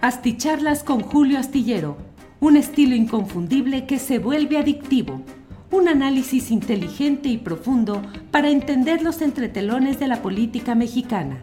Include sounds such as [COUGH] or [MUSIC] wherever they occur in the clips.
Asticharlas con Julio Astillero, un estilo inconfundible que se vuelve adictivo. Un análisis inteligente y profundo para entender los entretelones de la política mexicana.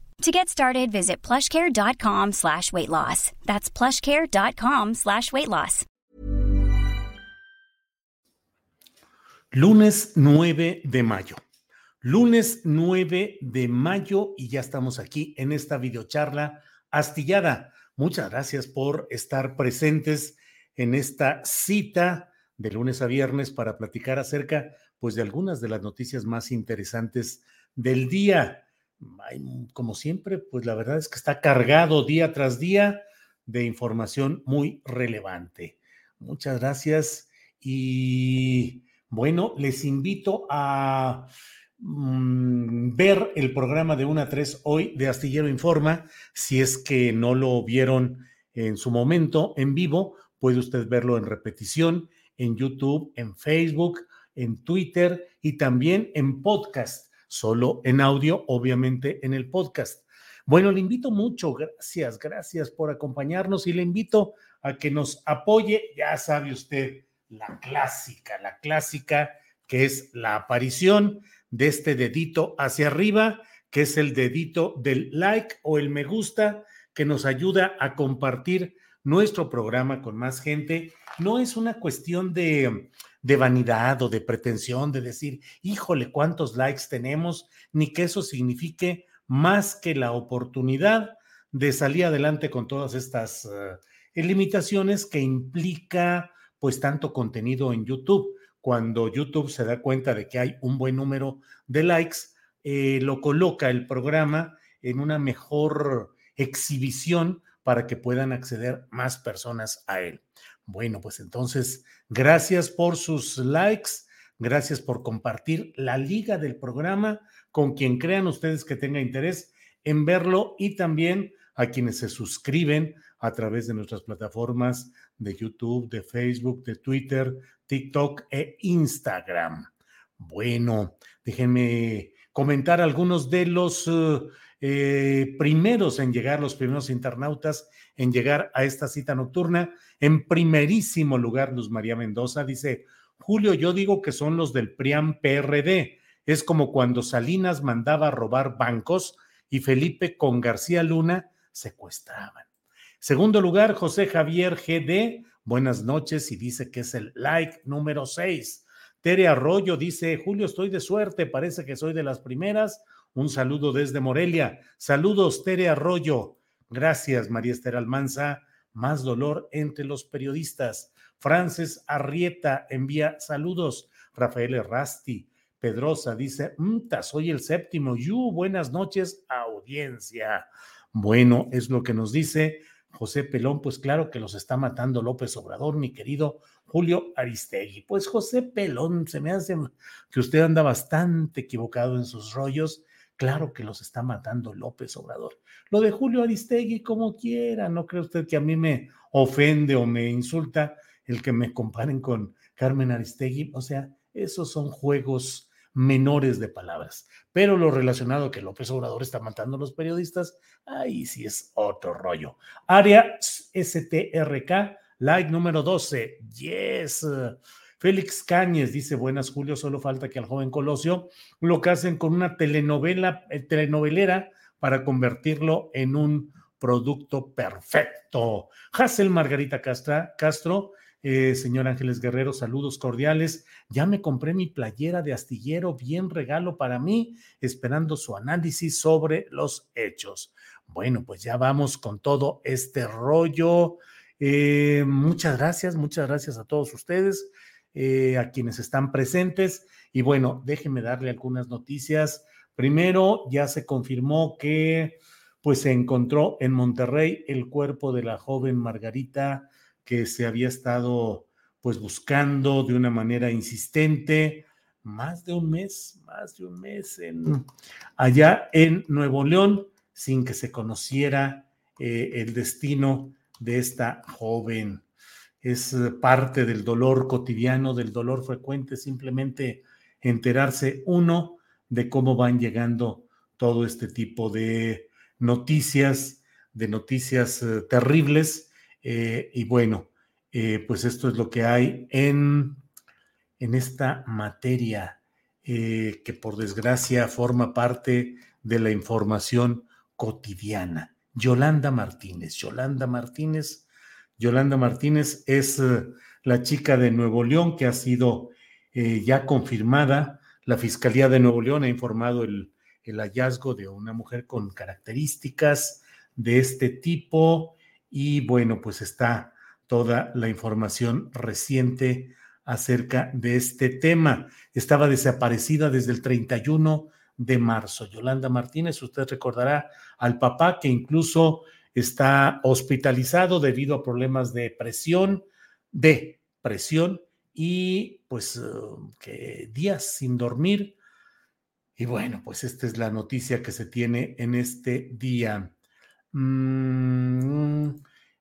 To get started, visit plushcare.com slash weight loss. That's plushcare.com slash weight loss. Lunes 9 de mayo. Lunes 9 de mayo y ya estamos aquí en esta videocharla astillada. Muchas gracias por estar presentes en esta cita de lunes a viernes para platicar acerca pues de algunas de las noticias más interesantes del día. Como siempre, pues la verdad es que está cargado día tras día de información muy relevante. Muchas gracias y bueno, les invito a mm, ver el programa de 1 a 3 hoy de Astillero Informa, si es que no lo vieron en su momento en vivo, Puede usted verlo en repetición en YouTube, en Facebook, en Twitter y también en podcast, solo en audio, obviamente en el podcast. Bueno, le invito mucho, gracias, gracias por acompañarnos y le invito a que nos apoye, ya sabe usted, la clásica, la clásica que es la aparición de este dedito hacia arriba, que es el dedito del like o el me gusta, que nos ayuda a compartir nuestro programa con más gente. No es una cuestión de, vanidad o de pretensión de decir, híjole, cuántos likes tenemos, ni que eso signifique más que la oportunidad de salir adelante con todas estas eh, limitaciones que implica pues tanto contenido en YouTube. Cuando YouTube se da cuenta de que hay un buen número de likes, eh, lo coloca el programa en una mejor exhibición para que puedan acceder más personas a él. Bueno, pues entonces, gracias por sus likes, gracias por compartir la liga del programa con quien crean ustedes que tenga interés en verlo y también a quienes se suscriben a través de nuestras plataformas de YouTube, de Facebook, de Twitter, TikTok e Instagram. Bueno, déjenme comentar algunos de los uh, eh, primeros en llegar, los primeros internautas en llegar a esta cita nocturna. En primerísimo lugar, Luz María Mendoza dice, Julio, yo digo que son los del PRIAM PRD. Es como cuando Salinas mandaba a robar bancos y Felipe con García Luna secuestraban. Segundo lugar, José Javier GD, buenas noches y dice que es el like número 6. Tere Arroyo dice, Julio, estoy de suerte, parece que soy de las primeras un saludo desde Morelia. Saludos, Tere Arroyo. Gracias, María Esther Almanza. Más dolor entre los periodistas. Frances Arrieta envía saludos. Rafael Errasti. Pedrosa dice, soy el séptimo. Yu, buenas noches, audiencia. Bueno, es lo que nos dice José Pelón. Pues claro que los está matando López Obrador, mi querido Julio Aristegui. Pues José Pelón, se me hace que usted anda bastante equivocado en sus rollos Claro que los está matando López Obrador. Lo de Julio Aristegui, como quiera, no cree usted que a mí me ofende o me insulta el que me comparen con Carmen Aristegui. O sea, esos son juegos menores de palabras. Pero lo relacionado que López Obrador está matando a los periodistas, ahí sí es otro rollo. Área STRK, like número 12. Yes. Félix Cáñez dice, buenas Julio, solo falta que al joven Colosio lo casen con una telenovela, eh, telenovelera para convertirlo en un producto perfecto. Hazel Margarita Castro Eh, señor Ángeles Guerrero, saludos cordiales. Ya me compré mi playera de astillero, bien regalo para mí, esperando su análisis sobre los hechos. Bueno, pues ya vamos con todo este rollo. Eh, muchas gracias, muchas gracias a todos ustedes, eh, a quienes están presentes. Y bueno, déjenme darle algunas noticias. Primero, ya se confirmó que pues se encontró en Monterrey el cuerpo de la joven Margarita que se había estado pues buscando de una manera insistente más de un mes, más de un mes en, allá en Nuevo León sin que se conociera eh, el destino de esta joven. Es parte del dolor cotidiano, del dolor frecuente, simplemente enterarse uno de cómo van llegando todo este tipo de noticias, de noticias eh, terribles. Eh, y bueno, eh, pues esto es lo que hay en, en esta materia que por desgracia forma parte de la información cotidiana. Yolanda Martínez. Yolanda Martínez. Yolanda Martínez es la chica de Nuevo León que ha sido ya confirmada. La Fiscalía de Nuevo León ha informado el el hallazgo de una mujer con características de este tipo y bueno, pues está toda la información reciente acerca de este tema. Estaba desaparecida desde el 31 de marzo. Yolanda Martínez, usted recordará al papá que incluso está hospitalizado debido a problemas de presión, de presión y pues eh, días sin dormir y bueno, pues esta es la noticia que se tiene en este día. Mm,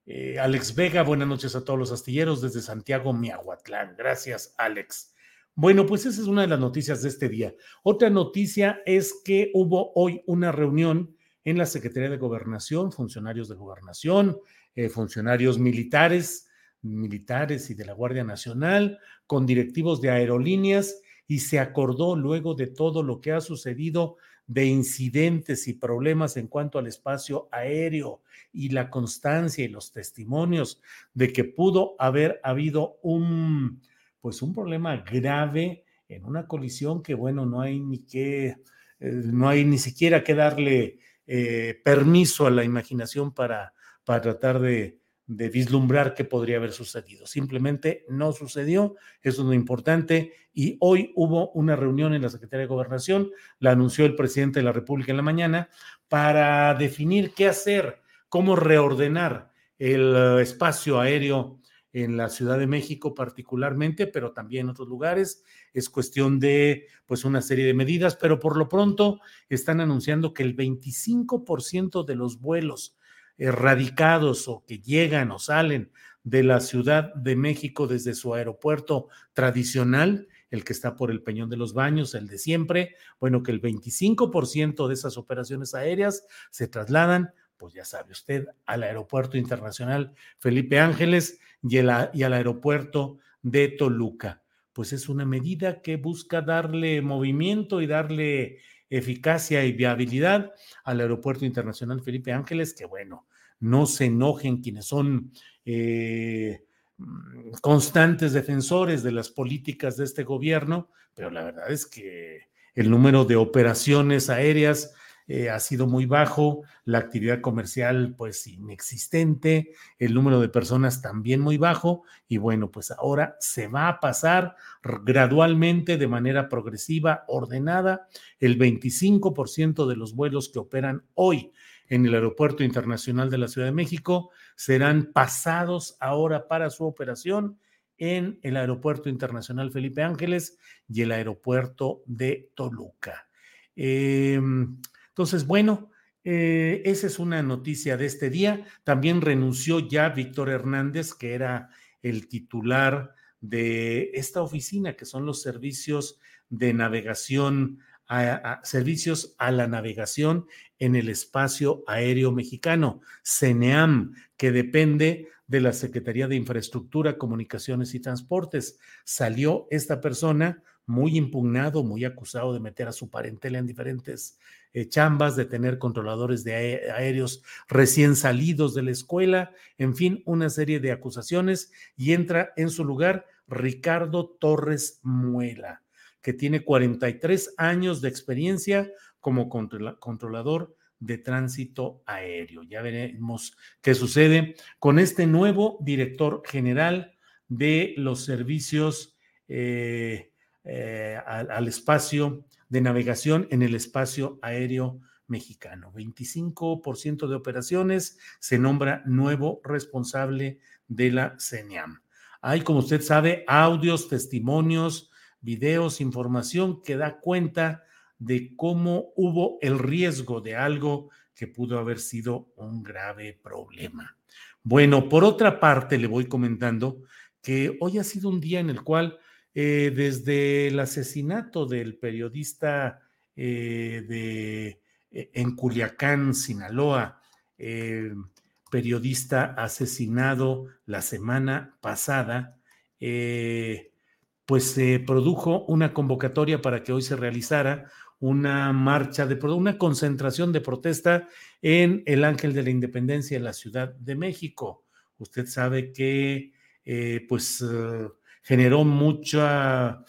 eh, Alex Vega, buenas noches a todos los astilleros desde Santiago, Miahuatlán. Gracias, Alex. Bueno, pues esa es una de las noticias de este día. Otra noticia es que hubo hoy una reunión en la Secretaría de Gobernación, funcionarios de gobernación, eh, funcionarios militares, militares y de la Guardia Nacional, con directivos de aerolíneas y se acordó luego de todo lo que ha sucedido de incidentes y problemas en cuanto al espacio aéreo y la constancia y los testimonios de que pudo haber habido un pues un problema grave en una colisión que bueno no hay ni que eh, no hay ni siquiera que darle eh, permiso a la imaginación para para tratar de de vislumbrar qué podría haber sucedido. Simplemente no sucedió, eso es lo importante. Y hoy hubo una reunión en la Secretaría de Gobernación, la anunció el presidente de la República en la mañana, para definir qué hacer, cómo reordenar el eh, espacio aéreo en la Ciudad de México particularmente, pero también en otros lugares. Es cuestión de pues una serie de medidas, pero por lo pronto están anunciando que el 25% de los vuelos erradicados o que llegan o salen de la Ciudad de México desde su aeropuerto tradicional, el que está por el Peñón de los Baños, el de siempre, bueno, que el 25% de esas operaciones aéreas se trasladan, pues ya sabe usted, al Aeropuerto Internacional Felipe Ángeles y, y al Aeropuerto de Toluca. Pues es una medida que busca darle movimiento y darle eficacia y viabilidad al Aeropuerto Internacional Felipe Ángeles, que bueno, no se enojen quienes son eh, mm, constantes defensores de las políticas de este gobierno, pero la verdad es que el número de operaciones aéreas eh, ha sido muy bajo, la actividad comercial pues inexistente, el número de personas también muy bajo y bueno, pues ahora se va a pasar gradualmente de manera progresiva, ordenada, el 25% de los vuelos que operan hoy en el Aeropuerto Internacional de la Ciudad de México serán pasados ahora para su operación en el Aeropuerto Internacional Felipe Ángeles y el Aeropuerto de Toluca. Em, entonces, bueno, eh, esa es una noticia de este día. También renunció ya Víctor Hernández, que era el titular de esta oficina, que son los servicios de navegación a, servicios a la navegación en el espacio aéreo mexicano, CENEAM, que depende de la Secretaría de Infraestructura, Comunicaciones y Transportes. Salió esta persona muy impugnado, muy acusado de meter a su parentela en diferentes eh, chambas, de tener controladores de aéreos recién salidos de la escuela, en fin, una serie de acusaciones y entra en su lugar Ricardo Torres Muela, que tiene 43 años de experiencia como controlador de tránsito aéreo. Ya veremos qué sucede con este nuevo director general de los servicios eh, eh, al, espacio de navegación en el espacio aéreo mexicano. 25% de operaciones se nombra nuevo responsable de la CENIAM. Hay, como usted sabe, audios, testimonios, videos, información que da cuenta de cómo hubo el riesgo de algo que pudo haber sido un grave problema. Bueno, por otra parte, le voy comentando que hoy ha sido un día en el cual, eh, desde el asesinato del periodista eh, de, eh, en Culiacán, Sinaloa, periodista asesinado la semana pasada, pues se produjo una convocatoria para que hoy se realizara una marcha de una concentración de protesta en el Ángel de la Independencia en la Ciudad de México. Usted sabe que eh, pues eh, generó mucha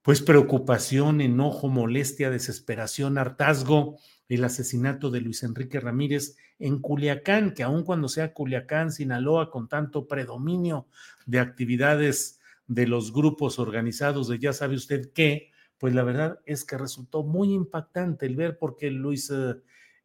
pues preocupación, enojo, molestia, desesperación, hartazgo el asesinato de Luis Enrique Ramírez en Culiacán, que aun cuando sea Culiacán, Sinaloa, con tanto predominio de actividades de los grupos organizados de ya sabe usted qué, pues la verdad es que resultó muy impactante el ver porque Luis eh,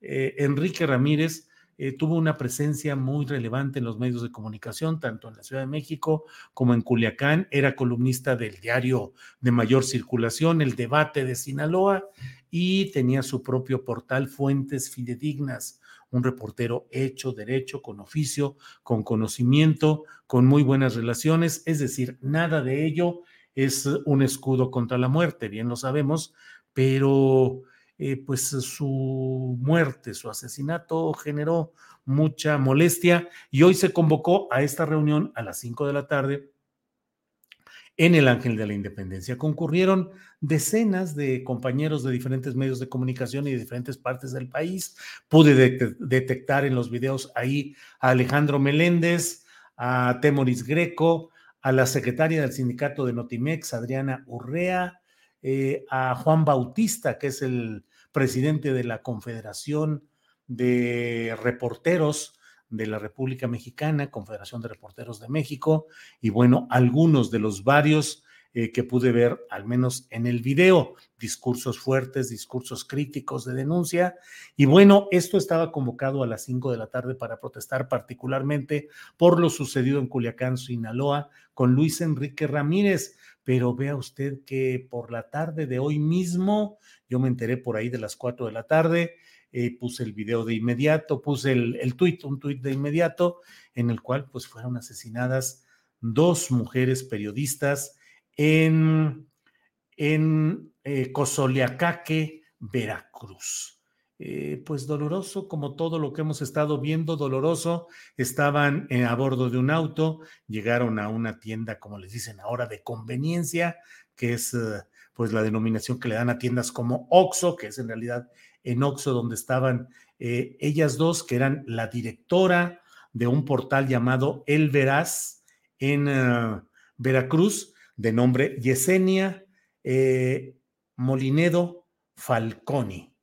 eh, Enrique Ramírez eh, tuvo una presencia muy relevante en los medios de comunicación, tanto en la Ciudad de México como en Culiacán. Era columnista del diario de mayor circulación, El Debate de Sinaloa, y tenía su propio portal Fuentes Fidedignas, un reportero hecho, derecho, con oficio, con conocimiento, con muy buenas relaciones, es decir, nada de ello es un escudo contra la muerte, bien lo sabemos, pero eh, pues su muerte, su asesinato generó mucha molestia y hoy se convocó a esta reunión a las 5 de la tarde en el Ángel de la Independencia. Concurrieron decenas de compañeros de diferentes medios de comunicación y de diferentes partes del país. Pude detectar en los videos ahí a Alejandro Meléndez, a Temoris Greco, a la secretaria del sindicato de Notimex, Adriana Urrea, eh, a Juan Bautista, que es el presidente de la Confederación de Reporteros de la República Mexicana, Confederación de Reporteros de México, y bueno, algunos de los varios eh, que pude ver, al menos en el video, discursos fuertes, discursos críticos de denuncia. Y bueno, esto estaba convocado a las 5 de la tarde para protestar particularmente por lo sucedido en Culiacán, Sinaloa, con Luis Enrique Ramírez. Pero vea usted que por la tarde de hoy mismo, yo me enteré por ahí de las 4 de la tarde, eh, puse el video de inmediato, puse el, el tuit, un tuit de inmediato, en el cual pues fueron asesinadas dos mujeres periodistas en, en eh, Veracruz. Eh, pues doloroso, como todo lo que hemos estado viendo, doloroso. Estaban eh, a bordo de un auto, llegaron a una tienda, como les dicen ahora, de conveniencia, que es pues la denominación que le dan a tiendas como Oxo, que es en realidad en Oxo donde estaban ellas dos, que eran la directora de un portal llamado El Veraz en Veracruz, de nombre Yesenia eh, Molinedo Falconi.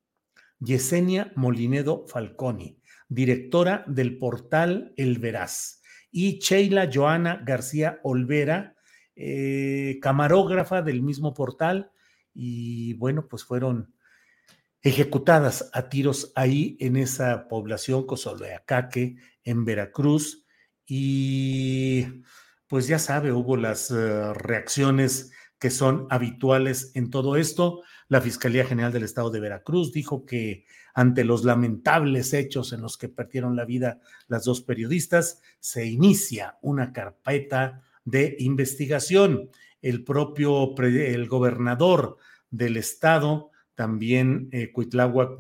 Yesenia Molinedo Falconi, directora del portal El Veraz. Y Sheila Joana García Olvera, eh, camarógrafa del mismo portal. Y bueno, pues fueron ejecutadas a tiros ahí en esa población, Cozoleacaque, en Veracruz. Y pues ya sabe, hubo las eh, reacciones que son habituales en todo esto. La Fiscalía General del Estado de Veracruz dijo que ante los lamentables hechos en los que perdieron la vida las dos periodistas, se inicia una carpeta de investigación. El propio el gobernador del estado, también eh,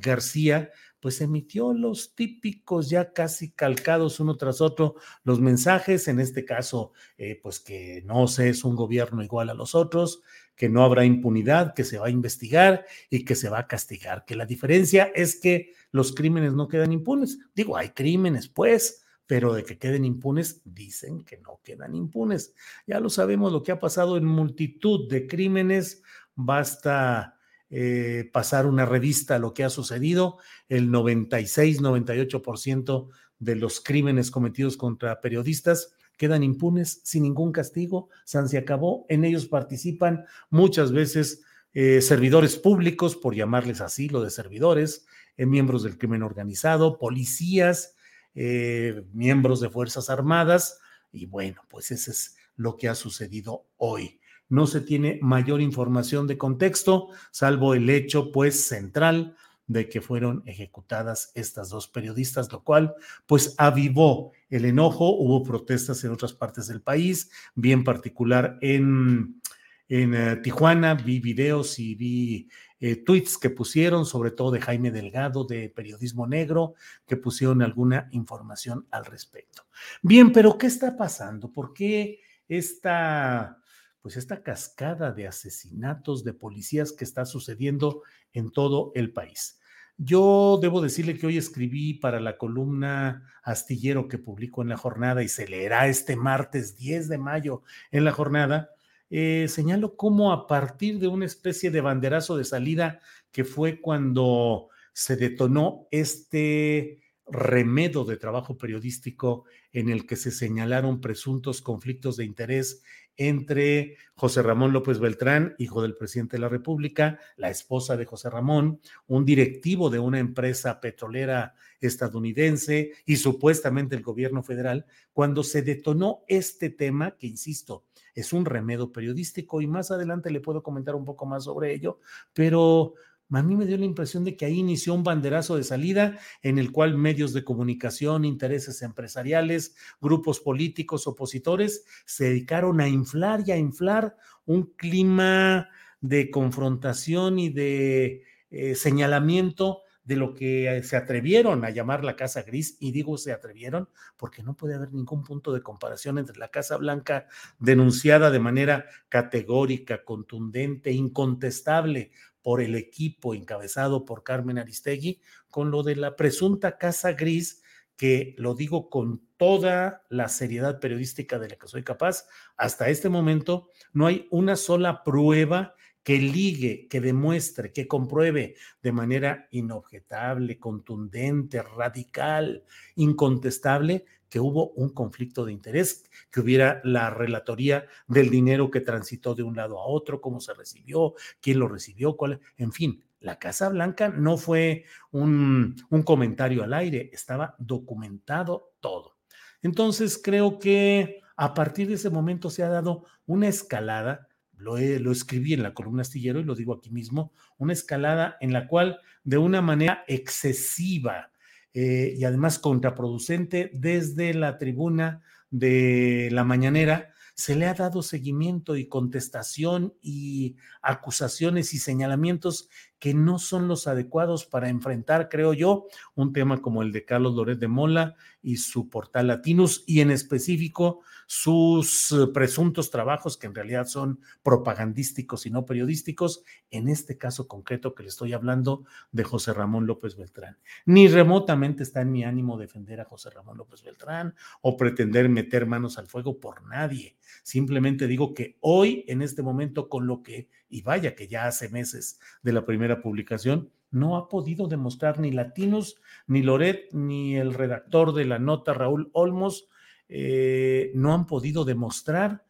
García, pues emitió los típicos ya casi calcados uno tras otro los mensajes, en este caso, eh, pues que no se es un gobierno igual a los otros, que no habrá impunidad, que se va a investigar y que se va a castigar, que la diferencia es que los crímenes no quedan impunes. Digo, hay crímenes, pues, pero de que queden impunes, dicen que no quedan impunes. Ya lo sabemos lo que ha pasado en multitud de crímenes, basta eh, pasar una revista a lo que ha sucedido, el 96-98% de los crímenes cometidos contra periodistas quedan impunes sin ningún castigo, San se acabó, en ellos participan muchas veces eh, servidores públicos, por llamarles así, lo de servidores, eh, miembros del crimen organizado, policías, eh, miembros de Fuerzas Armadas, y bueno, pues ese es lo que ha sucedido hoy. No se tiene mayor información de contexto, salvo el hecho, pues, central de que fueron ejecutadas estas dos periodistas, lo cual, pues, avivó el enojo. Hubo protestas en otras partes del país, bien particular en, en eh, Tijuana. Vi videos y vi eh, tweets que pusieron, sobre todo de Jaime Delgado, de Periodismo Negro, que pusieron alguna información al respecto. Bien, pero ¿qué está pasando? ¿Por qué esta, pues esta cascada de asesinatos de policías que está sucediendo en todo el país? Yo debo decirle que hoy escribí para la columna astillero que publico en la jornada y se leerá este martes 10 de mayo en la jornada eh, señalo cómo a partir de una especie de banderazo de salida que fue cuando se detonó este remedo de trabajo periodístico en el que se señalaron presuntos conflictos de interés entre José Ramón López Beltrán, hijo del presidente de la República, la esposa de José Ramón, un directivo de una empresa petrolera estadounidense y supuestamente el gobierno federal, cuando se detonó este tema, que insisto, es un remedio periodístico y más adelante le puedo comentar un poco más sobre ello, pero a mí me dio la impresión de que ahí inició un banderazo de salida en el cual medios de comunicación, intereses empresariales, grupos políticos, opositores se dedicaron a inflar y a inflar un clima de confrontación y de eh, señalamiento de lo que eh, se atrevieron a llamar la Casa Gris, y digo se atrevieron porque no puede haber ningún punto de comparación entre la Casa Blanca denunciada de manera categórica, contundente, incontestable por el equipo encabezado por Carmen Aristegui, con lo de la presunta Casa Gris, que lo digo con toda la seriedad periodística de la que soy capaz, hasta este momento no hay una sola prueba que ligue, que demuestre, que compruebe de manera inobjetable, contundente, radical, incontestable, que hubo un conflicto de interés, que hubiera la relatoría del dinero que transitó de un lado a otro, cómo se recibió, quién lo recibió, cuál, en fin. La Casa Blanca no fue un, un comentario al aire, estaba documentado todo. Entonces creo que a partir de ese momento se ha dado una escalada lo, escribí en la columna astillero y lo digo aquí mismo, una escalada en la cual de una manera excesiva eh, y además contraproducente desde la tribuna de la mañanera, se le ha dado seguimiento y contestación y acusaciones y señalamientos que no son los adecuados para enfrentar, creo yo, un tema como el de Carlos Loret de Mola y su portal Latinus y en específico sus eh, presuntos trabajos que en realidad son propagandísticos y no periodísticos, en este caso concreto que le estoy hablando de José Ramón López Beltrán. Ni remotamente está en mi ánimo defender a José Ramón López Beltrán o pretender meter manos al fuego por nadie. Simplemente digo que hoy, en este momento, con lo que, y vaya que ya hace meses de la publicación, no ha podido demostrar ni Latinos, ni Loret, ni el redactor de la nota, Raúl Olmos, eh, no han podido demostrar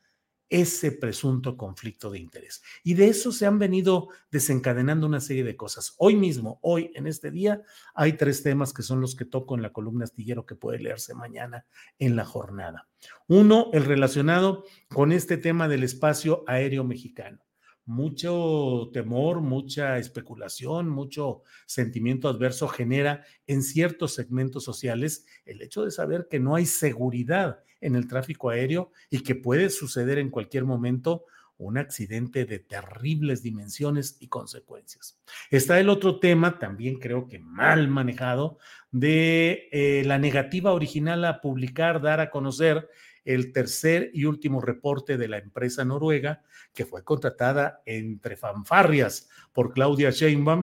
ese presunto conflicto de interés. Y de eso se han venido desencadenando una serie de cosas. Hoy mismo, hoy, en este día, hay tres temas que son los que toco en la columna astillero que puede leerse mañana en la jornada. Uno, el relacionado con este tema del espacio aéreo mexicano mucho temor, mucha especulación, mucho sentimiento adverso genera en ciertos segmentos sociales el hecho de saber que no hay seguridad en el tráfico aéreo y que puede suceder en cualquier momento un accidente de terribles dimensiones y consecuencias. Está el otro tema, también creo que mal manejado, de eh, la negativa original a publicar, dar a conocer el tercer y último reporte de la empresa noruega que fue contratada entre fanfarrias por Claudia Sheinbaum.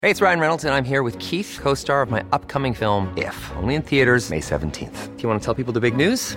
Hey, it's Ryan Reynolds and I'm here with Keith, co-star of my upcoming film If, only in theaters May 17th. Do you want to tell people the big news?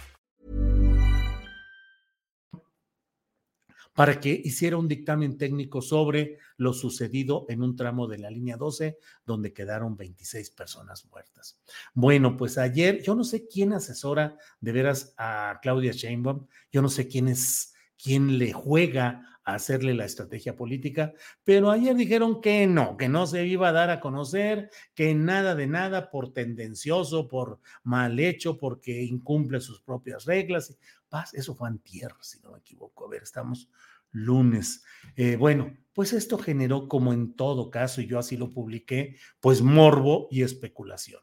Para que hiciera un dictamen técnico sobre lo sucedido en un tramo de la línea 12, donde quedaron 26 personas muertas. Bueno, pues ayer, yo no sé quién asesora de veras a Claudia Sheinbaum, yo no sé quién es, quién le juega a hacerle la estrategia política, pero ayer dijeron que no, que no se iba a dar a conocer, que nada de nada por tendencioso, por mal hecho, porque incumple sus propias reglas. Paz, eso fue antier, si no me equivoco. A ver, estamos lunes. Eh, bueno, pues esto generó, como en todo caso, y yo así lo publiqué, pues morbo y especulación.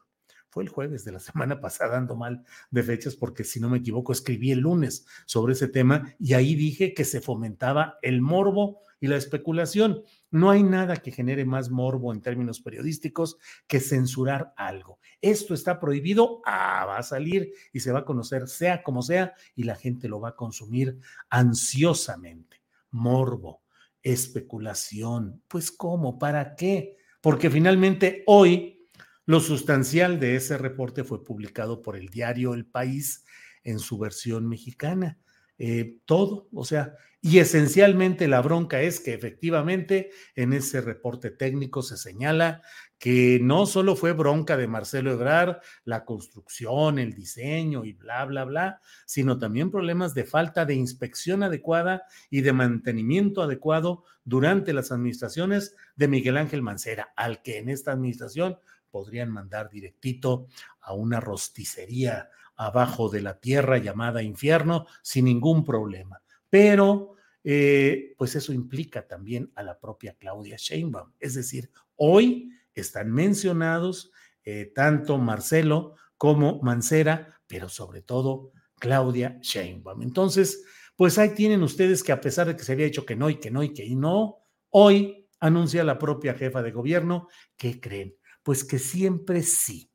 Fue el jueves de la [LAUGHS] semana pasada, ando mal de fechas, porque si no me equivoco, escribí el lunes sobre ese tema y ahí dije que se fomentaba el morbo y la especulación. No hay nada que genere más morbo en términos periodísticos que censurar algo. Esto está prohibido, ah, va a salir y se va a conocer, sea como sea, y la gente lo va a consumir ansiosamente. Morbo, especulación. Pues ¿cómo? ¿Para qué? Porque finalmente hoy lo sustancial de ese reporte fue publicado por el diario El País en su versión mexicana. Eh, todo, o sea, y esencialmente la bronca es que efectivamente en ese reporte técnico se señala que no solo fue bronca de Marcelo Ebrard, la construcción, el diseño y bla, bla, bla, sino también problemas de falta de inspección adecuada y de mantenimiento adecuado durante las administraciones de Miguel Ángel Mancera, al que en esta administración podrían mandar directito a una rosticería abajo de la tierra llamada infierno sin ningún problema. Pero, eh, pues eso implica también a la propia Claudia Sheinbaum. Es decir, hoy están mencionados eh, tanto Marcelo como Mancera, pero sobre todo Claudia Sheinbaum. Entonces, pues ahí tienen ustedes que a pesar de que se había dicho que no y que no y que no, hoy anuncia la propia jefa de gobierno que creen, pues que siempre sí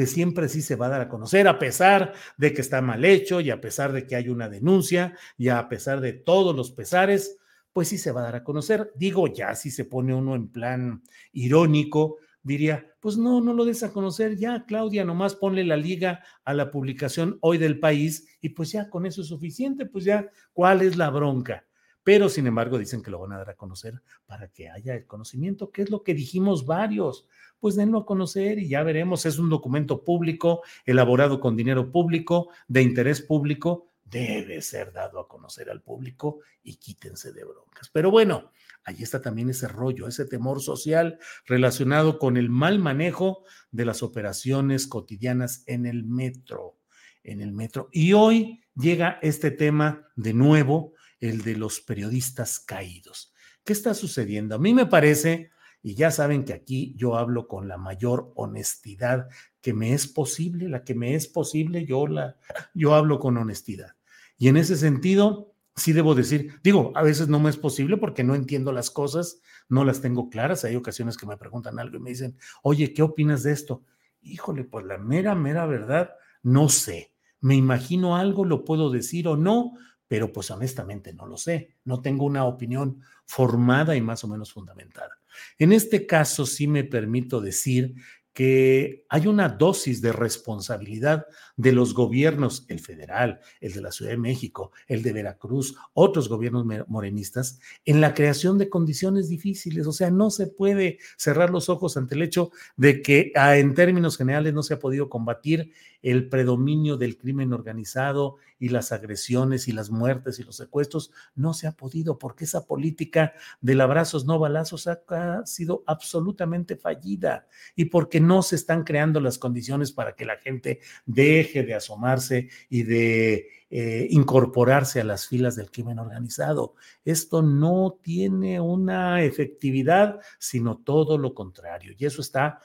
que siempre sí se va a dar a conocer, a pesar de que está mal hecho y a pesar de que hay una denuncia y a pesar de todos los pesares, pues sí se va a dar a conocer. Digo, ya si se pone uno en plan irónico, diría, pues no, no lo des a conocer ya, Claudia, nomás ponle la liga a la publicación hoy del país y pues ya con eso es suficiente, pues ya, ¿cuál es la bronca? Pero sin embargo dicen que lo van a dar a conocer para que haya el conocimiento, que es lo que dijimos varios. Pues denlo a conocer y ya veremos, es un documento público, elaborado con dinero público, de interés público, debe ser dado a conocer al público y quítense de broncas. Pero bueno, ahí está también ese rollo, ese temor social relacionado con el mal manejo de las operaciones cotidianas en el metro, en el metro. Y hoy llega este tema de nuevo el de los periodistas caídos. ¿Qué está sucediendo? A mí me parece, y ya saben que aquí yo hablo con la mayor honestidad que me es posible, la que me es posible, yo, la, yo hablo con honestidad. Y en ese sentido, sí debo decir, digo, a veces no me es posible porque no entiendo las cosas, no las tengo claras. Hay ocasiones que me preguntan algo y me dicen, oye, ¿qué opinas de esto? Híjole, pues la mera, mera verdad, no sé. Me imagino algo, lo puedo decir o no, pero pues honestamente no lo sé, no tengo una opinión formada y más o menos fundamentada. En este caso sí me permito decir que hay una dosis de responsabilidad de los gobiernos, el federal, el de la Ciudad de México, el de Veracruz, otros gobiernos morenistas, en la creación de condiciones difíciles. O sea, no se puede cerrar los ojos ante el hecho de que ah, en términos generales no se ha podido combatir el predominio del crimen organizado y las agresiones y las muertes y los secuestros, no se ha podido porque esa política del abrazos no balazos ha, sido absolutamente fallida y porque no se están creando las condiciones para que la gente deje de asomarse y de eh, incorporarse a las filas del crimen organizado. Esto no tiene una efectividad, sino todo lo contrario. Y eso está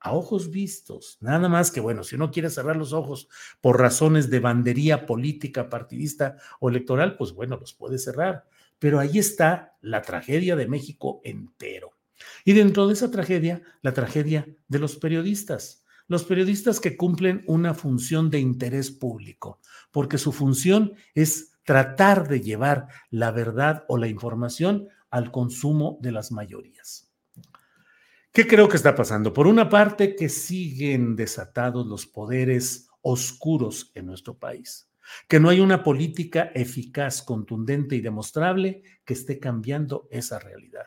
a ojos vistos. Nada más que, bueno, si uno quiere cerrar los ojos por razones de bandería política, partidista o electoral, pues bueno, los puede cerrar. Pero ahí está la tragedia de México entero. Y dentro de esa tragedia, la tragedia de los periodistas. Los periodistas que cumplen una función de interés público, porque su función es tratar de llevar la verdad o la información al consumo de las mayorías. ¿Qué creo que está pasando? Por una parte, que siguen desatados los poderes oscuros en nuestro país, que no hay una política eficaz, contundente y demostrable que esté cambiando esa realidad,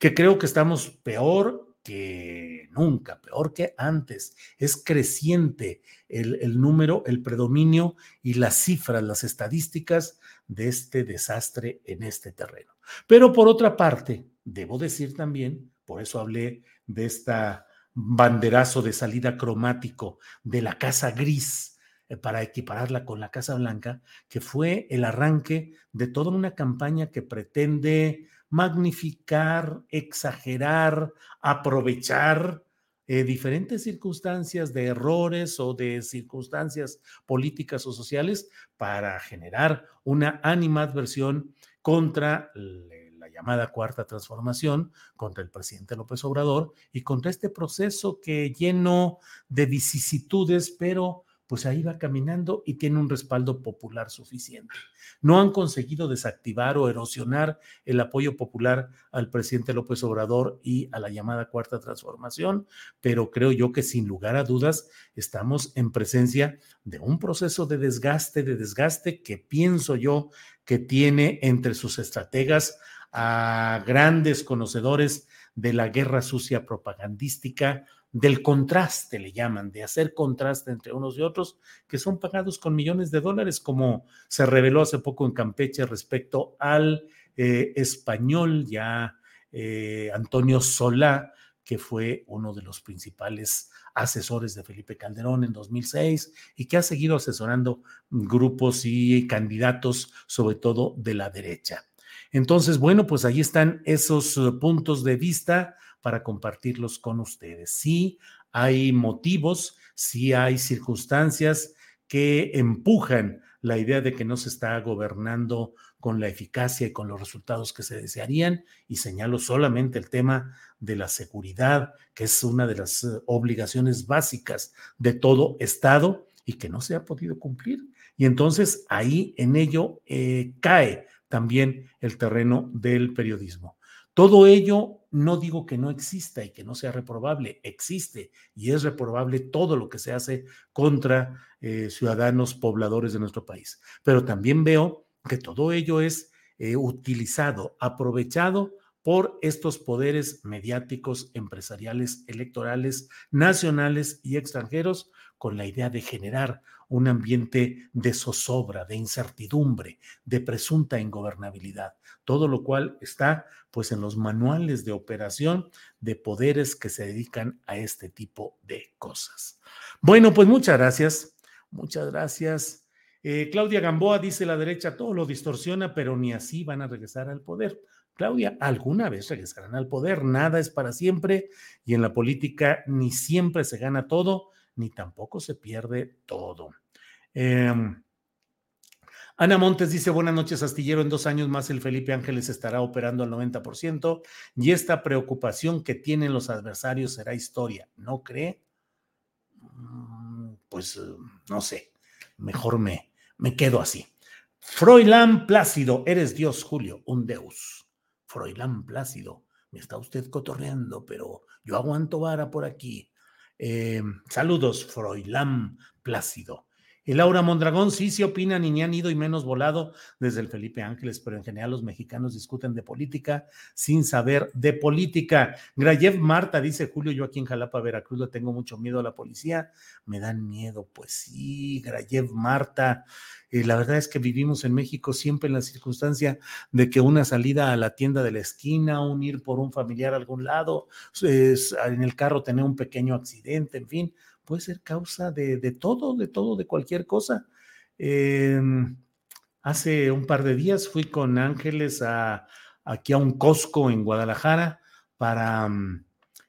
que creo que estamos peor que nunca, peor que antes. Es creciente el, número, el predominio y las cifras, las estadísticas de este desastre en este terreno. Pero por otra parte, debo decir también, por eso hablé de esta banderazo de salida cromático de la Casa Gris eh, para equipararla con la Casa Blanca, que fue el arranque de toda una campaña que pretende magnificar, exagerar, aprovechar eh, diferentes circunstancias de errores o de circunstancias políticas o sociales para generar una animadversión contra el llamada cuarta transformación contra el presidente López Obrador y contra este proceso que lleno de vicisitudes, pero pues ahí va caminando y tiene un respaldo popular suficiente. No han conseguido desactivar o erosionar el apoyo popular al presidente López Obrador y a la llamada cuarta transformación, pero creo yo que sin lugar a dudas estamos en presencia de un proceso de desgaste, de desgaste que pienso yo que tiene entre sus estrategas a grandes conocedores de la guerra sucia propagandística, del contraste, le llaman, de hacer contraste entre unos y otros, que son pagados con millones de dólares, como se reveló hace poco en Campeche respecto al eh, español ya eh, Antonio Solá, que fue uno de los principales asesores de Felipe Calderón en 2006 y que ha seguido asesorando grupos y candidatos, sobre todo de la derecha. Entonces, bueno, pues ahí están esos eh, puntos de vista para compartirlos con ustedes. Sí hay motivos, sí hay circunstancias que empujan la idea de que no se está gobernando con la eficacia y con los resultados que se desearían, y señalo solamente el tema de la seguridad, que es una de las eh, obligaciones básicas de todo Estado y que no se ha podido cumplir. Y entonces ahí en ello eh, cae también el terreno del periodismo. Todo ello no digo que no exista y que no sea reprobable, existe y es reprobable todo lo que se hace contra eh, ciudadanos pobladores de nuestro país. Pero también veo que todo ello es eh, utilizado, aprovechado por estos poderes mediáticos, empresariales, electorales, nacionales y extranjeros, con la idea de generar un ambiente de zozobra, de incertidumbre, de presunta ingobernabilidad, todo lo cual está pues en los manuales de operación de poderes que se dedican a este tipo de cosas. Bueno, pues muchas gracias, muchas gracias. Eh, Claudia Gamboa dice la derecha todo lo distorsiona, pero ni así van a regresar al poder. Claudia, alguna vez regresarán al poder, nada es para siempre y en la política ni siempre se gana todo, ni tampoco se pierde todo. Em, Ana Montes dice, buenas noches, Astillero. En dos años más el Felipe Ángeles estará operando al 90% y esta preocupación que tienen los adversarios será historia. ¿No cree? Mm, pues no sé, mejor me, me quedo así. Froilán Plácido, eres Dios, Julio, un Deus. Froilán Plácido, me está usted cotorreando, pero yo aguanto vara por aquí. Eh, saludos, Froilán Plácido. Y Laura Mondragón sí se opina, ni han ido y menos volado desde el Felipe Ángeles, pero en general los mexicanos discuten de política sin saber de política. Grayev Marta dice, Julio, yo aquí en Jalapa, Veracruz, le tengo mucho miedo a la policía. Me dan miedo, pues sí, Grayev Marta. Eh, la verdad es que vivimos en México siempre en la circunstancia de que una salida a la tienda de la esquina, un ir por un familiar a algún lado, en el carro tener un pequeño accidente, en fin, puede ser causa de, todo, de todo, de cualquier cosa. Em, hace un par de días fui con Ángeles a, aquí a un Costco en Guadalajara para mm,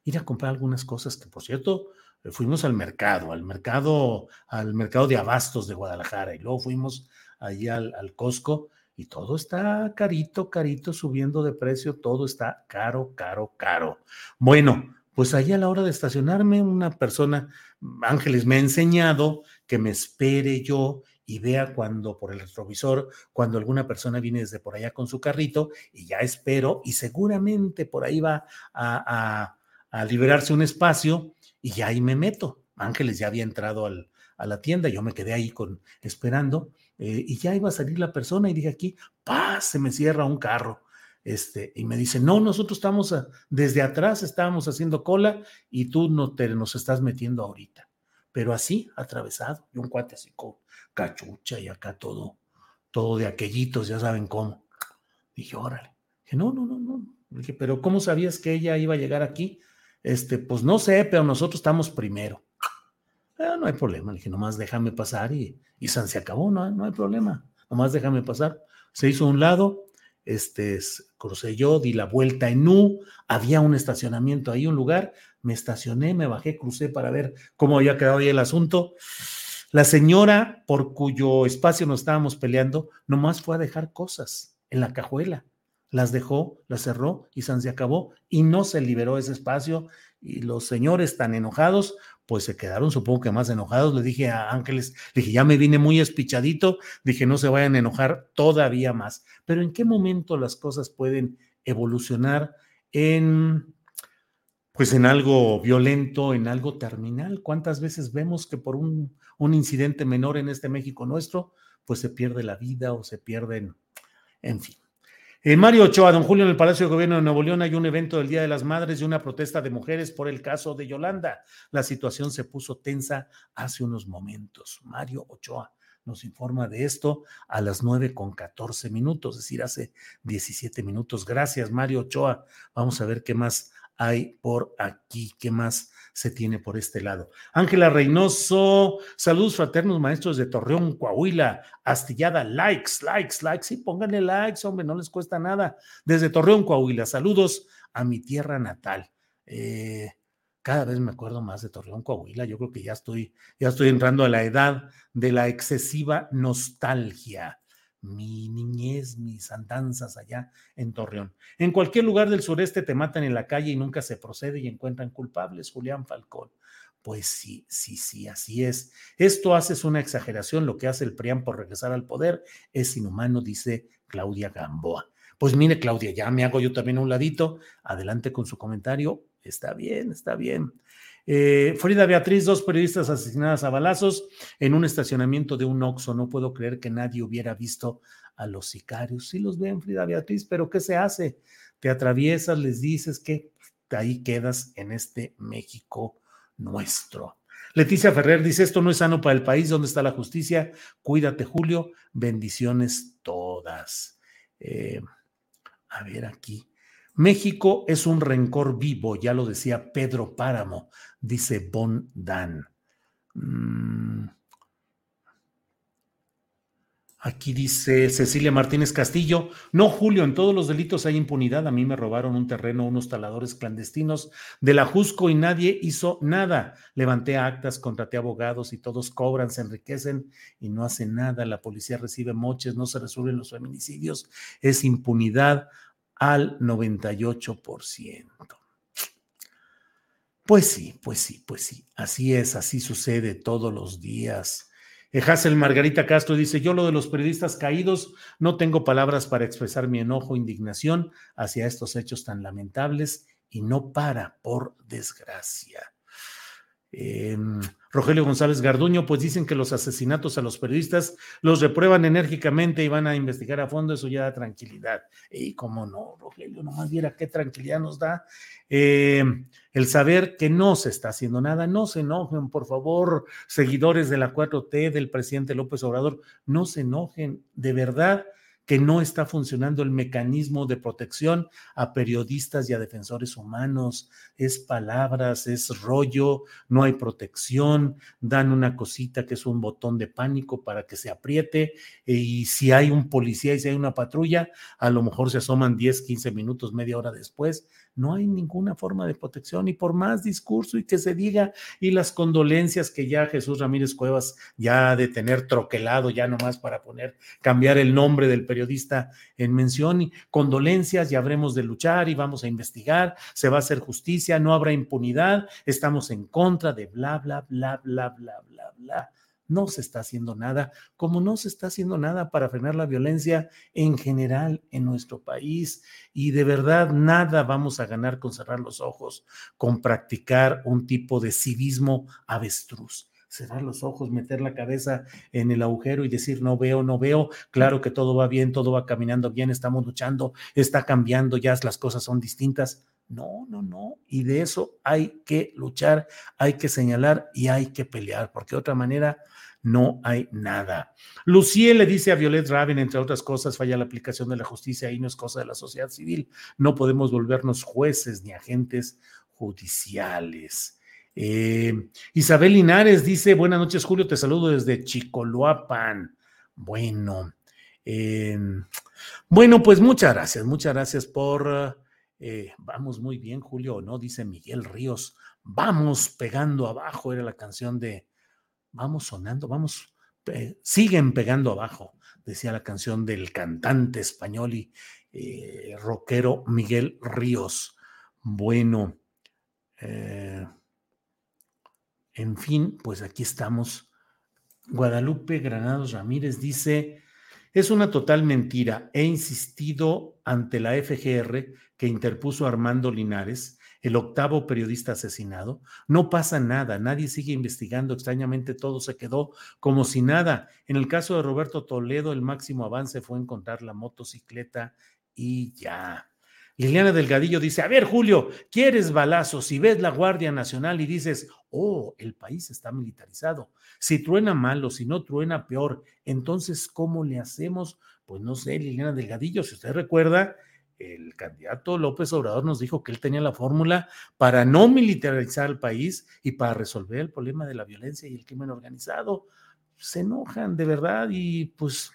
ir a comprar algunas cosas que, por cierto, fuimos al mercado, al mercado, al mercado de abastos de Guadalajara y luego fuimos allí al, al Costco y todo está carito, carito, subiendo de precio, todo está caro, caro, caro. Bueno, pues ahí a la hora de estacionarme, una persona, Ángeles, me ha enseñado que me espere yo y vea cuando por el retrovisor, cuando alguna persona viene desde por allá con su carrito y ya espero y seguramente por ahí va a, liberarse un espacio y ya ahí me meto. Ángeles ya había entrado a la tienda, yo me quedé ahí con, esperando eh, y ya iba a salir la persona y dije aquí, ¡paz! Se me cierra un carro. Este, y me dice, no, nosotros estamos desde atrás, estábamos haciendo cola y tú no te nos estás metiendo ahorita. Pero así, atravesado, y un cuate así con cachucha y acá todo, todo de aquellitos, ya saben cómo. Dije, órale. Dije, no, no, no, no. Pero ¿cómo sabías que ella iba a llegar aquí? Este, pues no sé, pero nosotros estamos primero. Ah, no hay problema. Le dije, nomás déjame pasar y, y se acabó, no, no hay problema. Nomás déjame pasar. Se hizo a un lado, este, crucé yo, di la vuelta en U, había un estacionamiento ahí, un lugar, me estacioné, me bajé, crucé para ver cómo había quedado ahí el asunto. La señora por cuyo espacio nos estábamos peleando, nomás fue a dejar cosas en la cajuela. Las dejó, las cerró y se acabó y no se liberó ese espacio. Y los señores tan enojados, pues se quedaron, supongo que más enojados. Le dije a Ángeles, le dije, ya me vine muy espichadito, dije, no se vayan a enojar todavía más. Pero ¿en qué momento las cosas pueden evolucionar en, pues en algo violento, en algo terminal? ¿Cuántas veces vemos que por un, un incidente menor en este México nuestro, pues se pierde la vida o se pierden, en fin. En Mario Ochoa, don Julio, en el Palacio de Gobierno de Nuevo León hay un evento del Día de las Madres y una protesta de mujeres por el caso de Yolanda. La situación se puso tensa hace unos momentos. Mario Ochoa nos informa de esto a las 9 con 14 minutos, es decir, hace 17 minutos. Gracias, Mario Ochoa. Vamos a ver qué más hay por aquí, qué más se tiene por este lado. Ángela Reynoso, saludos fraternos maestros de Torreón, Coahuila, Astillada, likes, likes, likes, sí, pónganle likes, hombre, no les cuesta nada. Desde Torreón, Coahuila, saludos a mi tierra natal. Eh, cada vez me acuerdo más de Torreón, Coahuila. Yo creo que ya estoy, ya estoy entrando a la edad de la excesiva nostalgia mi niñez, mis andanzas allá en Torreón. En cualquier lugar del sureste te matan en la calle y nunca se procede y encuentran culpables, Julián Falcón. Pues sí, sí, sí, así es. Esto hace una exageración, lo que hace el PRIAM por regresar al poder es inhumano, dice Claudia Gamboa. Pues mire, Claudia, ya me hago yo también un ladito. Adelante con su comentario. Está bien, está bien. Eh, Frida Beatriz, dos periodistas asesinadas a balazos en un estacionamiento de un Oxxo. No puedo creer que nadie hubiera visto a los sicarios. Sí los ven, Frida Beatriz, pero ¿qué se hace? Te atraviesas, les dices que ahí quedas en este México nuestro. Leticia Ferrer dice, esto no es sano para el país, ¿dónde está la justicia? Cuídate, Julio. Bendiciones todas. Eh, a ver aquí. México es un rencor vivo, ya lo decía Pedro Páramo, dice Bon Dan. Mm. Aquí dice Cecilia Martínez Castillo, no Julio, en todos los delitos hay impunidad. A mí me robaron un terreno unos taladores clandestinos de la Jusco y nadie hizo nada. Levanté actas, contraté abogados y todos cobran, se enriquecen y no hacen nada. La policía recibe moches, no se resuelven los feminicidios. Es impunidad al 98%. Pues sí, pues sí, pues sí. Así es, así sucede todos los días. Eh, Hazel Margarita Castro dice, yo lo de los periodistas caídos, no tengo palabras para expresar mi enojo, indignación hacia estos hechos tan lamentables y no para, por desgracia. Rogelio González Garduño, pues dicen que los asesinatos a los periodistas los reprueban enérgicamente y van a investigar a fondo, eso ya da tranquilidad. Y cómo no, Rogelio, nomás viera qué tranquilidad nos da em, el saber que no se está haciendo nada. No se enojen, por favor, seguidores de la 4T, del presidente López Obrador, no se enojen, de verdad que no está funcionando el mecanismo de protección a periodistas y a defensores humanos. Es palabras, es rollo, no hay protección, dan una cosita que es un botón de pánico para que se apriete y si hay un policía y si hay una patrulla, a lo mejor se asoman 10, 15 minutos, media hora después, no hay ninguna forma de protección y por más discurso y que se diga y las condolencias que ya Jesús Ramírez Cuevas ya de tener troquelado ya nomás para poner cambiar el nombre del periodista en mención y condolencias y habremos de luchar y vamos a investigar, se va a hacer justicia, no habrá impunidad, estamos en contra de bla bla bla bla bla bla bla no se está haciendo nada, como no se está haciendo nada para frenar la violencia en general en nuestro país. Y de verdad, nada vamos a ganar con cerrar los ojos, con practicar un tipo de civismo avestruz cerrar los ojos, meter la cabeza en el agujero y decir no veo, no veo, claro que todo va bien, todo va caminando bien, estamos luchando, está cambiando, ya las cosas son distintas. No, no, no. Y de eso hay que luchar, hay que señalar y hay que pelear, porque de otra manera no hay nada. Lucie le dice a Violet Raven, entre otras cosas, falla la aplicación de la justicia y no es cosa de la sociedad civil. No podemos volvernos jueces ni agentes judiciales. Eh, Isabel Linares dice, buenas noches Julio, te saludo desde Chicoloapan. Bueno, em, bueno, pues muchas gracias, muchas gracias por... Eh, vamos muy bien, Julio, ¿no? Dice Miguel Ríos, vamos pegando abajo, era la canción de, vamos sonando, vamos, siguen pegando abajo, decía la canción del cantante español y eh, rockero Miguel Ríos. Bueno, eh, en fin, pues aquí estamos. Guadalupe Granados Ramírez dice, es una total mentira. He insistido ante la FGR que interpuso Armando Linares el octavo periodista asesinado. No pasa nada, nadie sigue investigando, extrañamente todo se quedó como si nada. En el caso de Roberto Toledo, el máximo avance fue encontrar la motocicleta y ya. Liliana Delgadillo dice, a ver Julio, ¿quieres balazos? Si ves la Guardia Nacional y dices, oh, el país está militarizado. Si truena mal o si no truena peor, entonces, ¿cómo le hacemos? Pues no sé, Liliana Delgadillo, si usted recuerda, el candidato López Obrador nos dijo que él tenía la fórmula para no militarizar el país y para resolver el problema de la violencia y el crimen organizado. Se enojan de verdad y pues,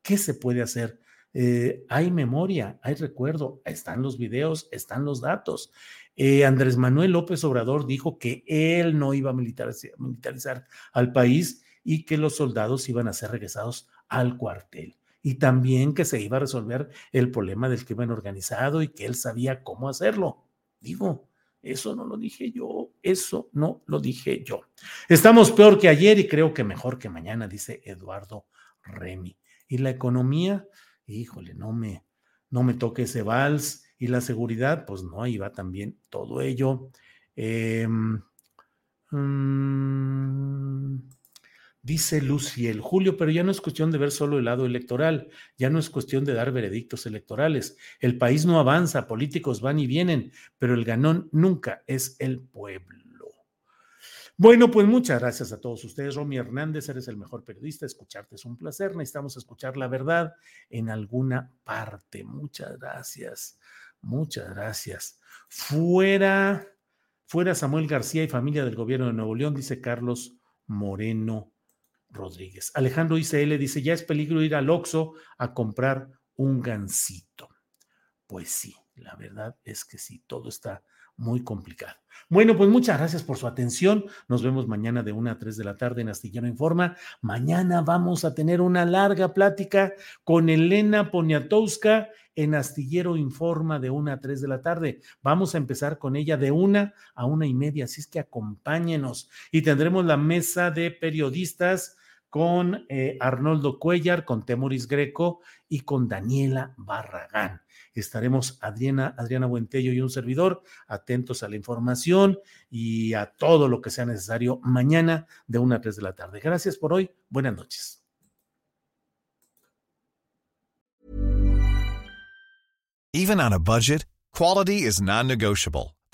¿qué se puede hacer? Eh, hay memoria, hay recuerdo, están los videos, están los datos. Eh, Andrés Manuel López Obrador dijo que él no iba a militarizar, militarizar al país y que los soldados iban a ser regresados al cuartel y también que se iba a resolver el problema del crimen organizado y que él sabía cómo hacerlo. Digo, eso no lo dije yo, eso no lo dije yo. Estamos peor que ayer y creo que mejor que mañana, dice Eduardo Remy. Y la economía, híjole, no me, no me toque ese vals. Y la seguridad, pues no, ahí va también todo ello. Eh, Dice Luciel, Julio, pero ya no es cuestión de ver solo el lado electoral, ya no es cuestión de dar veredictos electorales. El país no avanza, políticos van y vienen, pero el ganón nunca es el pueblo. Bueno, pues muchas gracias a todos ustedes. Romy Hernández, eres el mejor periodista. Escucharte es un placer. Necesitamos escuchar la verdad en alguna parte. Muchas gracias. Muchas gracias. Fuera, fuera Samuel García y familia del gobierno de Nuevo León, dice Carlos Moreno Rodríguez. Alejandro ICL dice, ya es peligro ir al Oxxo a comprar un gansito. Pues sí, la verdad es que sí, todo está muy complicado. Bueno, pues muchas gracias por su atención. Nos vemos mañana de 1 a 3 de la tarde en Astillero Informa. Mañana vamos a tener una larga plática con Elena Poniatowska en Astillero Informa de 1 a 3 de la tarde. Vamos a empezar con ella de 1 a una y media, así es que acompáñenos y tendremos la mesa de periodistas con eh, Arnoldo Cuellar, con Temoris Greco y con Daniela Barragán. Estaremos Adriana, Adriana Buentello y un servidor atentos a la información y a todo lo que sea necesario mañana de 1 a 3 de la tarde. Gracias por hoy. Buenas noches. Even on a budget, quality is non-negotiable.